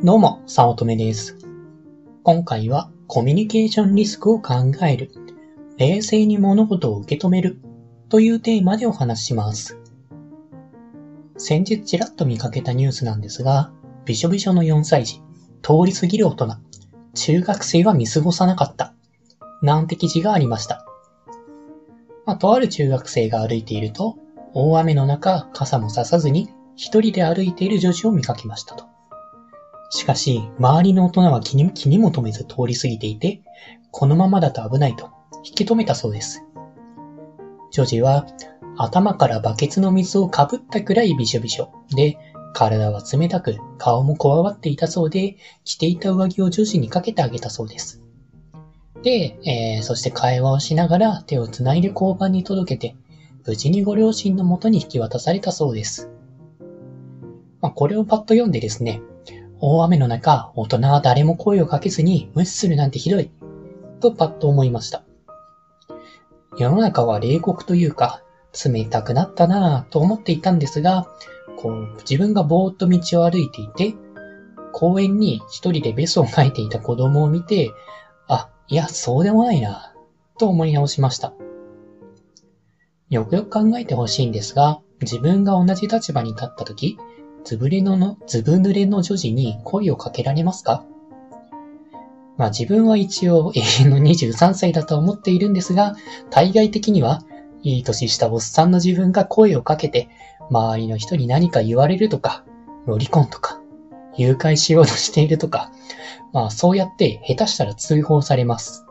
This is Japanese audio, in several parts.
どうも、さおとめです。今回はコミュニケーションリスクを考える、冷静に物事を受け止めるというテーマでお話しします。先日ちらっと見かけたニュースなんですが、びしょびしょの4歳児、通り過ぎる大人、中学生は見過ごさなかった、なんて記事がありました。まあ、とある中学生が歩いていると、大雨の中、傘もささずに、一人で歩いている女児を見かけましたと。しかし、周りの大人は気に気にも留めず通り過ぎていて、このままだと危ないと引き止めたそうです。女児は頭からバケツの水をかぶったくらいびしょびしょで、体は冷たく顔もこわばっていたそうで、着ていた上着を女児にかけてあげたそうです。で、えー、そして会話をしながら手をつないで交番に届けて、無事にご両親のもとに引き渡されたそうです。まあ、これをパッと読んでですね、大雨の中、大人は誰も声をかけずに無視するなんてひどい。とパッと思いました。世の中は冷酷というか、冷たくなったなぁと思っていたんですが、こう、自分がぼーっと道を歩いていて、公園に一人でベソを描いていた子供を見て、あ、いや、そうでもないなぁと思い直しました。よくよく考えてほしいんですが、自分が同じ立場に立った時、ずぶれのの、ずぶ濡れの女児に声をかけられますか？まあ自分は一応永遠の23歳だと思っているんですが、対外的には、いい年したおっさんの自分が声をかけて、周りの人に何か言われるとか、ロリコンとか、誘拐しようとしているとか、まあそうやって下手したら通報されます。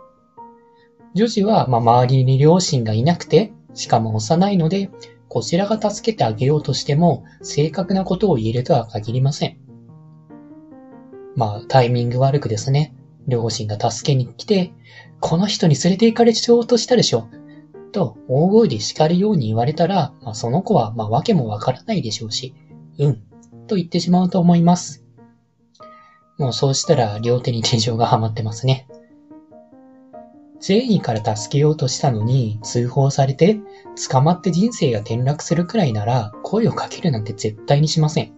女児は、まあ周りに両親がいなくて、しかも幼いので、こちらが助けてあげようとしても、正確なことを言えるとは限りません。まあ、タイミング悪くですね。両親が助けに来て、この人に連れて行かれちゃおうとしたでしょ。と、大声で叱るように言われたら、まあ、その子は、まあ、わけもわからないでしょうし、うん、と言ってしまうと思います。もうそうしたら、両手に手錠がはまってますね。善意から助けようとしたのに通報されて捕まって人生が転落するくらいなら声をかけるなんて絶対にしません。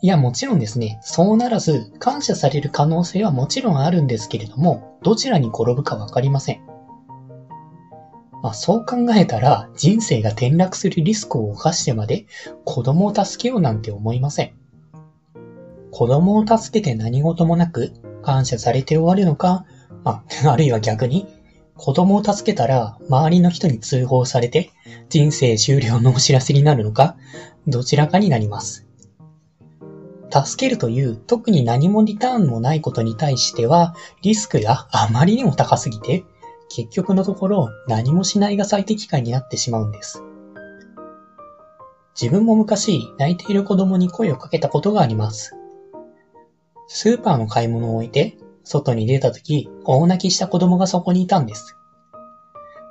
いやもちろんですね、そうならず感謝される可能性はもちろんあるんですけれども、どちらに転ぶかわかりません。まあそう考えたら人生が転落するリスクを冒してまで子供を助けようなんて思いません。子供を助けて何事もなく感謝されて終わるのか、あ、あるいは逆に、子供を助けたら周りの人に通報されて人生終了のお知らせになるのか、どちらかになります。助けるという特に何もリターンもないことに対してはリスクがあまりにも高すぎて結局のところ何もしないが最適解になってしまうんです。自分も昔泣いている子供に声をかけたことがあります。スーパーの買い物を終えて外に出た時、大泣きした子供がそこにいたんです。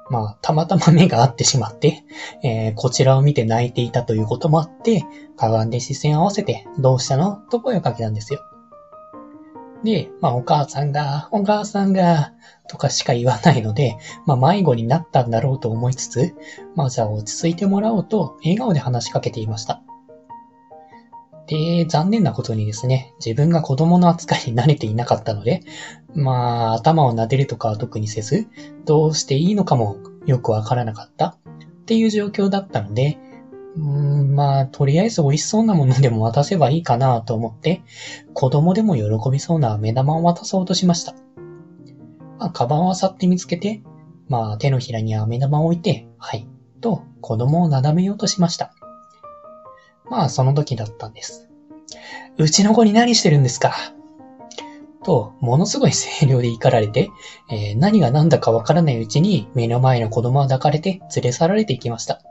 まあ、たまたま目が合ってしまって、えー、こちらを見て泣いていたということもあって、かがんで視線を合わせて、どうしたのと声をかけたんですよ。で、まあ、お母さんが、お母さんが、とかしか言わないので、まあ、迷子になったんだろうと思いつつ、まあ、じゃあ落ち着いてもらおうと、笑顔で話しかけていました。で、残念なことにですね、自分が子供の扱いに慣れていなかったので、まあ、頭を撫でるとかは特にせず、どうしていいのかもよくわからなかったっていう状況だったので、うんまあ、とりあえず美味しそうなものでも渡せばいいかなと思って、子供でも喜びそうな目玉を渡そうとしました。まあ、カバンを漁って見つけて、まあ、手のひらには目玉を置いて、はい、と子供をなだめようとしました。まあ、その時だったんです。うちの子に何してるんですか？と、ものすごい声量で怒られて、えー何が何だかわからないうちに目の前の子供は抱かれて連れ去られていきました。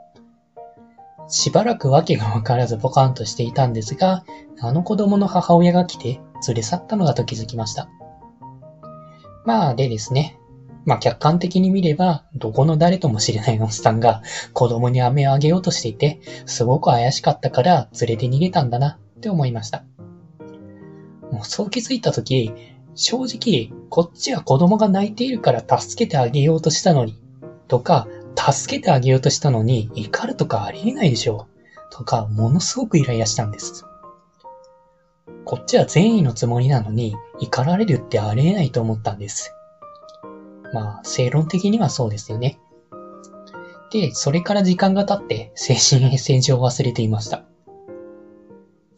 しばらくわけがわからずポカンとしていたんですが、あの子供の母親が来て連れ去ったのだと気づきました。まあ、でですね。まあ、客観的に見れば、どこの誰とも知れないおっさんが子供に飴をあげようとしていて、すごく怪しかったから連れて逃げたんだなって思いました。もうそう気づいたとき、正直、こっちは子供が泣いているから助けてあげようとしたのに、とか、助けてあげようとしたのに怒るとかありえないでしょう。とか、ものすごくイライラしたんです。こっちは善意のつもりなのに怒られるってありえないと思ったんです。まあ、正論的にはそうですよね。で、それから時間が経って精神衛生上忘れていました。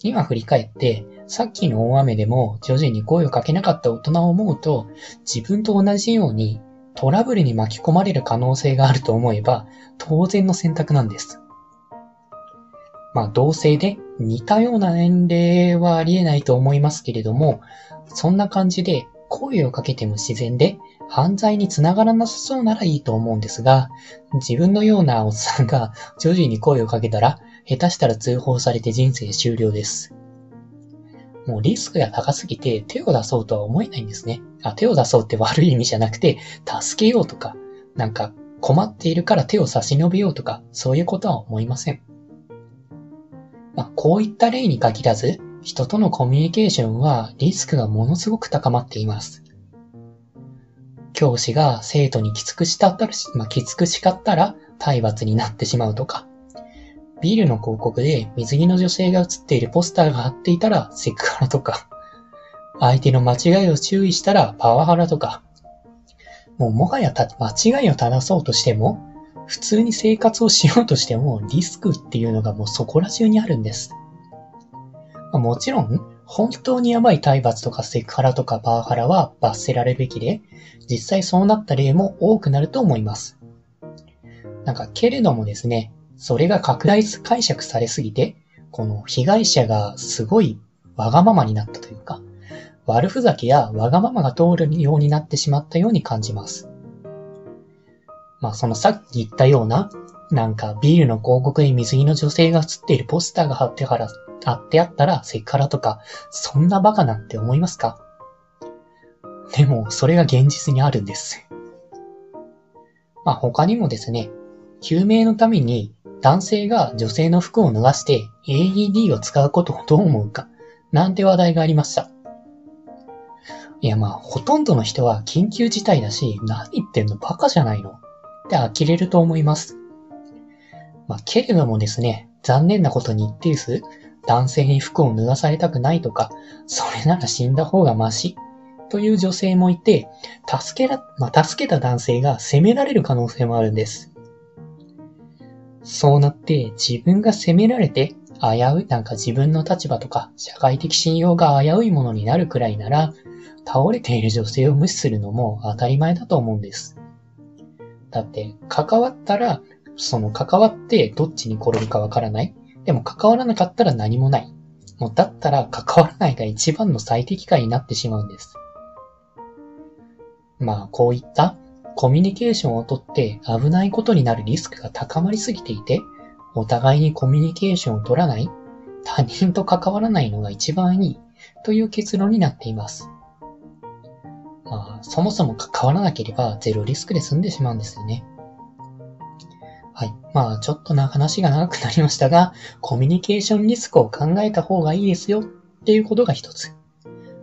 今振り返って、さっきの大雨でも徐々に声をかけなかった大人を思うと、自分と同じようにトラブルに巻き込まれる可能性があると思えば、当然の選択なんです。まあ、同性で似たような年齢はありえないと思いますけれども、そんな感じで声をかけても自然で犯罪につながらなさそうならいいと思うんですが、自分のようなおっさんが徐々に声をかけたら、下手したら通報されて人生終了です。もうリスクが高すぎて手を出そうとは思えないんですね。あ、手を出そうって悪い意味じゃなくて、助けようとか、なんか困っているから手を差し伸べようとか、そういうことは思いません。まあ、こういった例に限らず、人とのコミュニケーションはリスクがものすごく高まっています。教師が生徒にきつくしたったら、まあ、きつく叱ったら体罰になってしまうとか、ビールの広告で水着の女性が写っているポスターが貼っていたらセクハラとか、相手の間違いを注意したらパワハラとか、もうもはや間違いを正そうとしても、普通に生活をしようとしてもリスクっていうのがもうそこら中にあるんです。ま、もちろん、本当にやばい体罰とかセクハラとかパワハラは罰せられるべきで、実際そうなった例も多くなると思います。なんか、けれどもですね、それが拡大解釈されすぎて、この被害者がすごいわがままになったというか、悪ふざけやわがままが通るようになってしまったように感じます。まあそのさっき言ったような、なんかビールの広告に水着の女性が写っているポスターが貼ってから、貼ってあったらセクハラとか、そんなバカなんて思いますか？でも、それが現実にあるんです。まあ他にもですね、救命のために男性が女性の服を脱がして AED を使うことをどう思うか、なんて話題がありました。いやまあ、ほとんどの人は緊急事態だし、何言ってんのバカじゃないの？って呆れると思います。まあ、けれどもですね、残念なことに一定数、男性に服を脱がされたくないとか、それなら死んだ方がマシという女性もいて、助けら、まあ、助けた男性が責められる可能性もあるんです。そうなって自分が責められて危うい、なんか自分の立場とか社会的信用が危ういものになるくらいなら、倒れている女性を無視するのも当たり前だと思うんです。だって、関わったら、その関わってどっちに転ぶかわからない。でも関わらなかったら何もない。もうだったら関わらないが一番の最適解になってしまうんです。まあ、こういったコミュニケーションをとって危ないことになるリスクが高まりすぎていて、お互いにコミュニケーションを取らない、他人と関わらないのが一番いいという結論になっています。まあ、そもそも関わらなければゼロリスクで済んでしまうんですよね。はい。まあ、ちょっとな話が長くなりましたが、コミュニケーションリスクを考えた方がいいですよっていうことが一つ。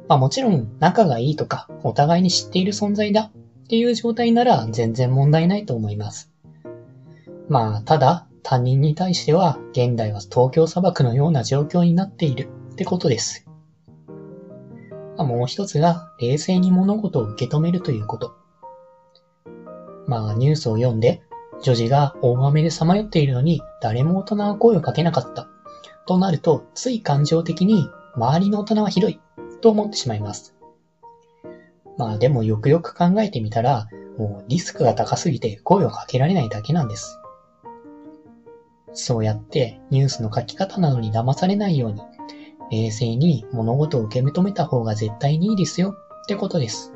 まあもちろん仲がいいとか、お互いに知っている存在だっていう状態なら全然問題ないと思います。まあ、ただ、他人に対しては現代は東京砂漠のような状況になっているってことです。まもう一つが、冷静に物事を受け止めるということ。まあ、ニュースを読んで、女児が大雨でさまよっているのに、誰も大人は声をかけなかった。となると、つい感情的に、周りの大人はひどい、と思ってしまいます。まあでもよくよく考えてみたら、もうリスクが高すぎて声をかけられないだけなんです。そうやってニュースの書き方などに騙されないように、冷静に物事を受け止めた方が絶対にいいですよってことです。